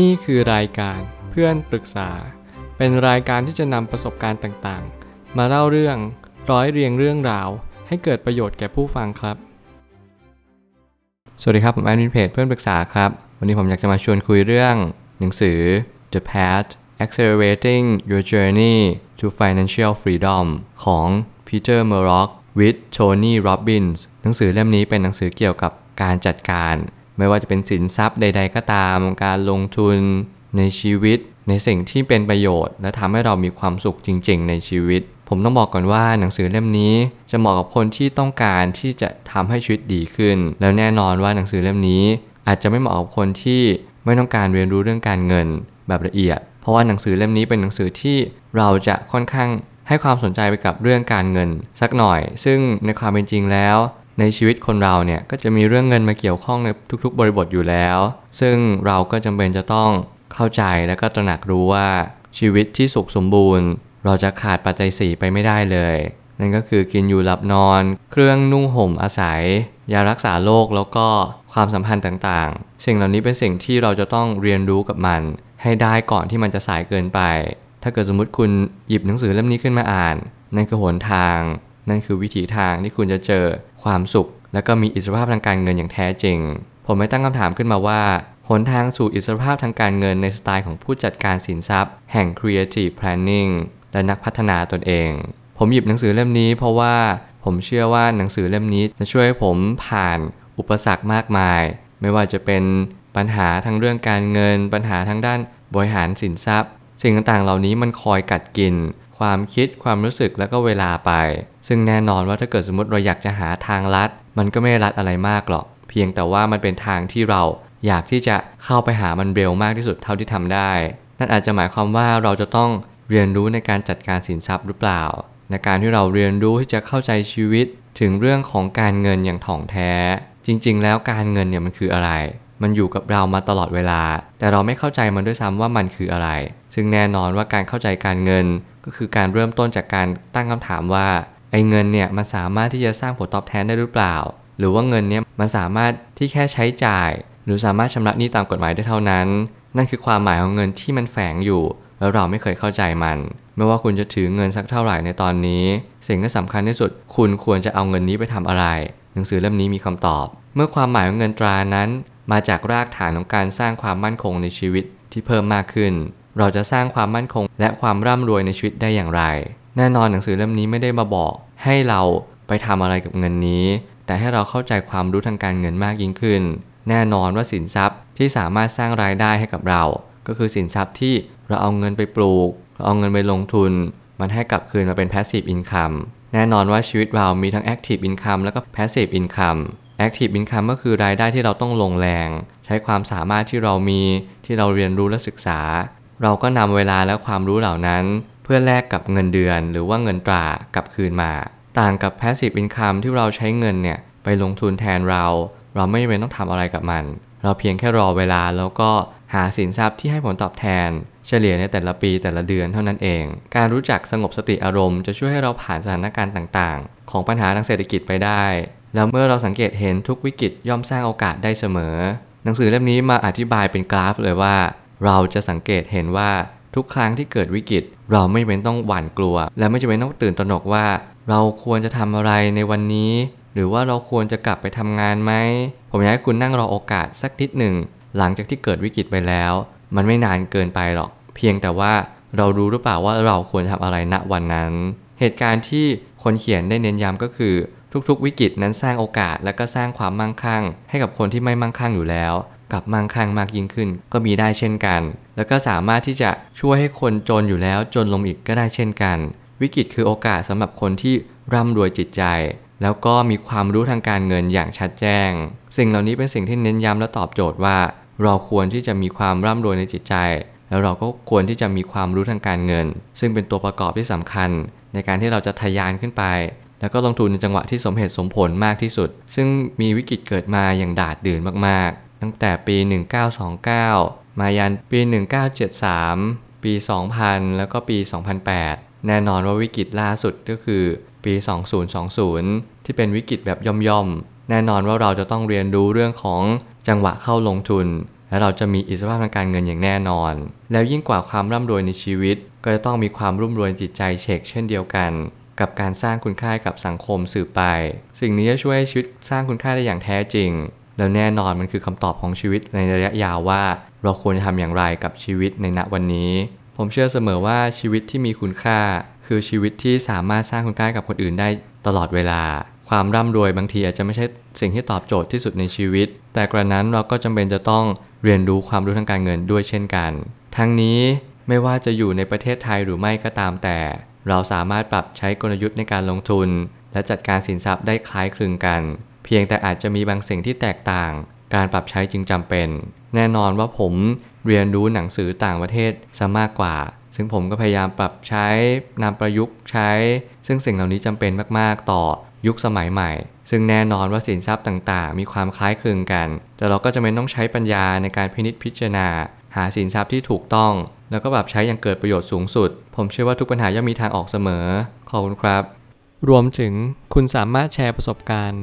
นี่คือรายการเพื่อนปรึกษา เป็นรายการที่จะนำประสบการณ์ต่างๆ มาเล่าเรื่องร้อยเรียงเรื่องราว ให้เกิดประโยชน์แก่ผู้ฟังครับ สวัสดีครับ ผมแอดมินเพจเพื่อนปรึกษาครับ วันนี้ผมอยากจะมาชวนคุยเรื่อง หนังสือ The Path Accelerating Your Journey to Financial Freedom ของ Peter Murdoch with Tony Robbins หนังสือเล่มนี้เป็นหนังสือเกี่ยวกับการจัดการ ไม่ว่าจะเป็นสินทรัพย์ใด ๆ ก็ตาม การลงทุนในชีวิต ในสิ่งที่เป็นประโยชน์ และทำให้เรามีความสุขจริง ๆ ในชีวิต ผมต้องบอกก่อนว่าหนังสือเล่มนี้จะเหมาะกับคนที่ต้องการที่จะทำให้ชีวิตดีขึ้น แล้วแน่นอนว่าหนังสือเล่มนี้ อาจจะไม่เหมาะกับคนที่ไม่ต้องการเรียนรู้เรื่องการเงินแบบละเอียด เพราะว่าหนังสือเล่มนี้เป็นหนังสือที่เราจะค่อนข้างให้ความสนใจไปกับเรื่องการเงินสักหน่อย ซึ่งในความเป็นจริงแล้ว ในชีวิตคนเราเนี่ยก็จะมีเรื่องเงินมาเกี่ยวข้องในทุกๆ บริบทอยู่แล้ว ซึ่งเราก็จำเป็นจะต้องเข้าใจและก็ตระหนักรู้ว่าชีวิตที่สุขสมบูรณ์ เราจะขาดปัจจัยสี่ไปไม่ได้เลย นั่นก็คือกินอยู่หลับนอน เครื่องนุ่งห่มอาศัย ยารักษาโรคแล้วก็ความสัมพันธ์ต่างๆ สิ่งเหล่านี้เป็นสิ่งที่เราจะต้องเรียนรู้กับมัน ให้ได้ก่อนที่มันจะสายเกินไป ถ้าเกิดสมมติคุณหยิบหนังสือเล่มนี้ขึ้นมาอ่านนั่นคือหนทาง นั่นคือวิถีทางที่คุณจะเจอความสุข และก็มีอิสรภาพทางการเงินอย่างแท้จริง ผมไม่ตั้งคำถามขึ้นมาว่าหนทางสู่อิสรภาพทางการเงินในสไตล์ของผู้จัดการสินทรัพย์ แห่ง Creative Planning และนักพัฒนาตนเอง ผมหยิบหนังสือเล่มนี้เพราะว่าผมเชื่อว่าหนังสือเล่มนี้จะช่วยให้ผมผ่านอุปสรรคมากมาย ไม่ว่าจะเป็นปัญหาทางเรื่องการเงิน ปัญหาทางด้านบริหารสินทรัพย์ สิ่งต่างๆ เหล่านี้มันคอยกัดกิน ความคิดความรู้สึกแล้วก็เวลาไป ซึ่งแน่นอนว่าถ้าเกิดสมมติเราอยากจะหาทางลัด มันก็ไม่ลัดอะไรมากหรอก เพียงแต่ว่ามันเป็นทางที่เราอยากที่จะเข้าไปหามันเร็วมากที่สุดเท่าที่ทำได้ นั่นอาจจะหมายความว่าเราจะต้องเรียนรู้ในการจัดการสินทรัพย์หรือเปล่า ในการที่เราเรียนรู้ที่จะเข้าใจชีวิตถึงเรื่องของการเงินอย่างถ่องแท้ จริง ๆ แล้วการเงินเนี่ยมันคืออะไร มันอยู่กับเรามาตลอดเวลา แต่เราไม่เข้าใจมันด้วยซ้ำว่ามันคืออะไร ซึ่งแน่นอนว่าการเข้าใจการเงินก็คือการเริ่มต้นจากการตั้งคำถามว่า ไอ้เงินเนี่ยมันสามารถที่จะสร้างผลตอบแทนได้หรือเปล่า หรือว่าเงินเนี่ยมันสามารถที่แค่ใช้จ่าย หรือสามารถชำระหนี้ตามกฎหมายได้เท่านั้น นั่นคือความหมายของเงินที่มันแฝงอยู่แล้วเราไม่เคยเข้าใจมัน ไม่ว่าคุณจะถือเงินสักเท่าไหร่ในตอนนี้ สิ่งที่สำคัญที่สุด คุณควรจะเอาเงินนี้ไปทำอะไร หนังสือเล่มนี้มีคำตอบ เมื่อความหมายของเงินตรานั้น มาจากรากฐานของการสร้างความมั่นคงในชีวิตที่เพิ่มมากขึ้น เราจะสร้างความมั่นคง และความร่ำรวยในชีวิตได้อย่างไร แน่นอนหนังสือเล่มนี้ไม่ได้มาบอก ให้เราไปทำอะไรกับเงินนี้ แต่ให้เราเข้าใจความรู้ทางการเงินมากยิ่งขึ้น แน่นอนว่าสินทรัพย์ที่สามารถสร้างรายได้ให้กับเรา ก็คือสินทรัพย์ที่เราเอาเงินไปปลูก เราเอาเงินไปลงทุน มันให้กลับคืนมาเป็น passive income แน่นอนว่าชีวิตเรามีทั้ง active income แล้วก็ passive income active income ก็คือรายได้ที่เราต้องลงแรง ใช้ความสามารถที่เรามีที่เราเรียนรู้และศึกษา เราก็นำเวลาและความรู้เหล่านั้น เพื่อแลกกับเงินเดือน หรือว่าเงินตรากลับคืนมา ต่างกับ passive income ที่เราใช้เงินเนี่ยไปลงทุนแทนเรา เราไม่จำเป็นต้องทำอะไรกับมัน เราเพียงแค่รอเวลาแล้วก็หาสินทรัพย์ที่ให้ผลตอบแทน เฉลี่ยในแต่ละปีแต่ละเดือนเท่านั้นเอง การรู้จักสงบสติอารมณ์จะช่วยให้เราผ่านสถานการณ์ต่างๆ ของปัญหาทางเศรษฐกิจไปได้ แล้วเมื่อเราสังเกตเห็นทุกวิกฤตย่อมสร้างโอกาสได้เสมอ หนังสือเล่มนี้มาอธิบายเป็นกราฟเลยว่า เราจะสังเกตเห็นว่าทุกครั้งที่เกิดวิกฤต เราไม่เป็นต้องหวั่นกลัว และไม่จำเป็นต้องตื่นตระหนกว่า เราควรจะทำอะไรในวันนี้ หรือว่าเราควรจะกลับไปทำงานไหม ผมอยากให้คุณนั่งรอโอกาสสักนิดหนึ่ง หลังจากที่เกิดวิกฤตไปแล้ว มันไม่นานเกินไปหรอก เพียงแต่ว่าเรารู้หรือเปล่าว่าเราควรทำอะไรณวันนั้น เหตุการณ์ที่คนเขียนได้เน้นย้ำก็คือ ทุกๆ วิกฤตนั้นสร้างโอกาสและก็สร้างความมั่งคั่ง ให้กับคนที่ไม่มั่งคั่งอยู่แล้ว กลับมั่งคั่งมากยิ่งขึ้น ก็มีได้เช่นกัน แล้วก็สามารถที่จะช่วยให้คนจนอยู่แล้วจนลงอีกก็ได้เช่นกัน วิกฤตคือโอกาสสำหรับคนที่ร่ำรวยจิตใจ แล้วก็มีความรู้ทางการเงินอย่างชัดแจ้ง สิ่งเหล่านี้เป็นสิ่งที่เน้นย้ำและตอบโจทย์ว่า เราควรที่จะมีความร่ำรวยในจิตใจ แล้วเราก็ควรที่จะมีความรู้ทางการเงิน ซึ่งเป็นตัวประกอบที่สำคัญ ในการที่เราจะทะยานขึ้นไปแล้วก็ลงทุนในจังหวะที่สมเหตุสมผลมากที่สุด ซึ่งมีวิกฤตเกิดมาอย่างดาดดื่นมากๆ ตั้งแต่ปี 1929 มายันปี 1973 ปี 2000 แล้วก็ปี 2008 แน่นอนว่าวิกฤตล่าสุดก็คือปี 2020 ที่เป็นวิกฤตแบบย่อมๆ แน่นอนว่าเราจะต้องเรียนรู้เรื่องของจังหวะเข้าลงทุน และเราจะมีอิสรภาพทางการเงินอย่างแน่นอน แล้วยิ่งกว่าความร่ำรวยในชีวิต ก็จะต้องมีความรุ่มรวยจิตใจเช็คเช่นเดียวกัน กับการสร้างคุณค่ากับสังคมสืบไป สิ่งนี้จะช่วยให้ชีวิตสร้างคุณค่าได้อย่างแท้จริง แล้วแน่นอนมันคือคำตอบของชีวิตในระยะยาวว่า เราควรจะทำอย่างไรกับชีวิตในณวันนี้ ผมเชื่อเสมอว่าชีวิตที่มีคุณค่า คือชีวิตที่สามารถสร้างคุณค่ากับคนอื่นได้ตลอดเวลา ความร่ำรวยบางทีอาจจะไม่ใช่สิ่งที่ตอบโจทย์ที่สุดในชีวิต แต่กระนั้นเราก็จำเป็นจะต้องเรียนรู้ความรู้ทางการเงินด้วยเช่นกัน ทั้งนี้ไม่ว่าจะอยู่ในประเทศไทยหรือไม่ก็ตามแต่ เราสามารถปรับใช้กลยุทธ์ในการลงทุน และจัดการสินทรัพย์ได้คล้ายคลึงกัน เพียงแต่อาจจะมีบางสิ่งที่แตกต่าง การปรับใช้จึงจำเป็น แน่นอนว่าผมเรียนรู้หนังสือต่างประเทศซะมากกว่า ซึ่งผมก็พยายามปรับใช้นำประยุกต์ใช้ ซึ่งสิ่งเหล่านี้จำเป็นมากๆต่อยุคสมัยใหม่ ซึ่งแน่นอนว่าสินทรัพย์ต่างๆ มีความคล้ายคลึงกัน แต่เราก็จะเป็นต้องใช้ปัญญาในการพินิจพิจารณา หาสินทรัพย์ที่ถูกต้อง แล้วก็ปรับใช้อย่างเกิดประโยชน์สูงสุด ผมเชื่อว่าทุกปัญหาย่อมมีทางออกเสมอ ขอบคุณครับ รวมถึงคุณสามารถแชร์ประสบการณ์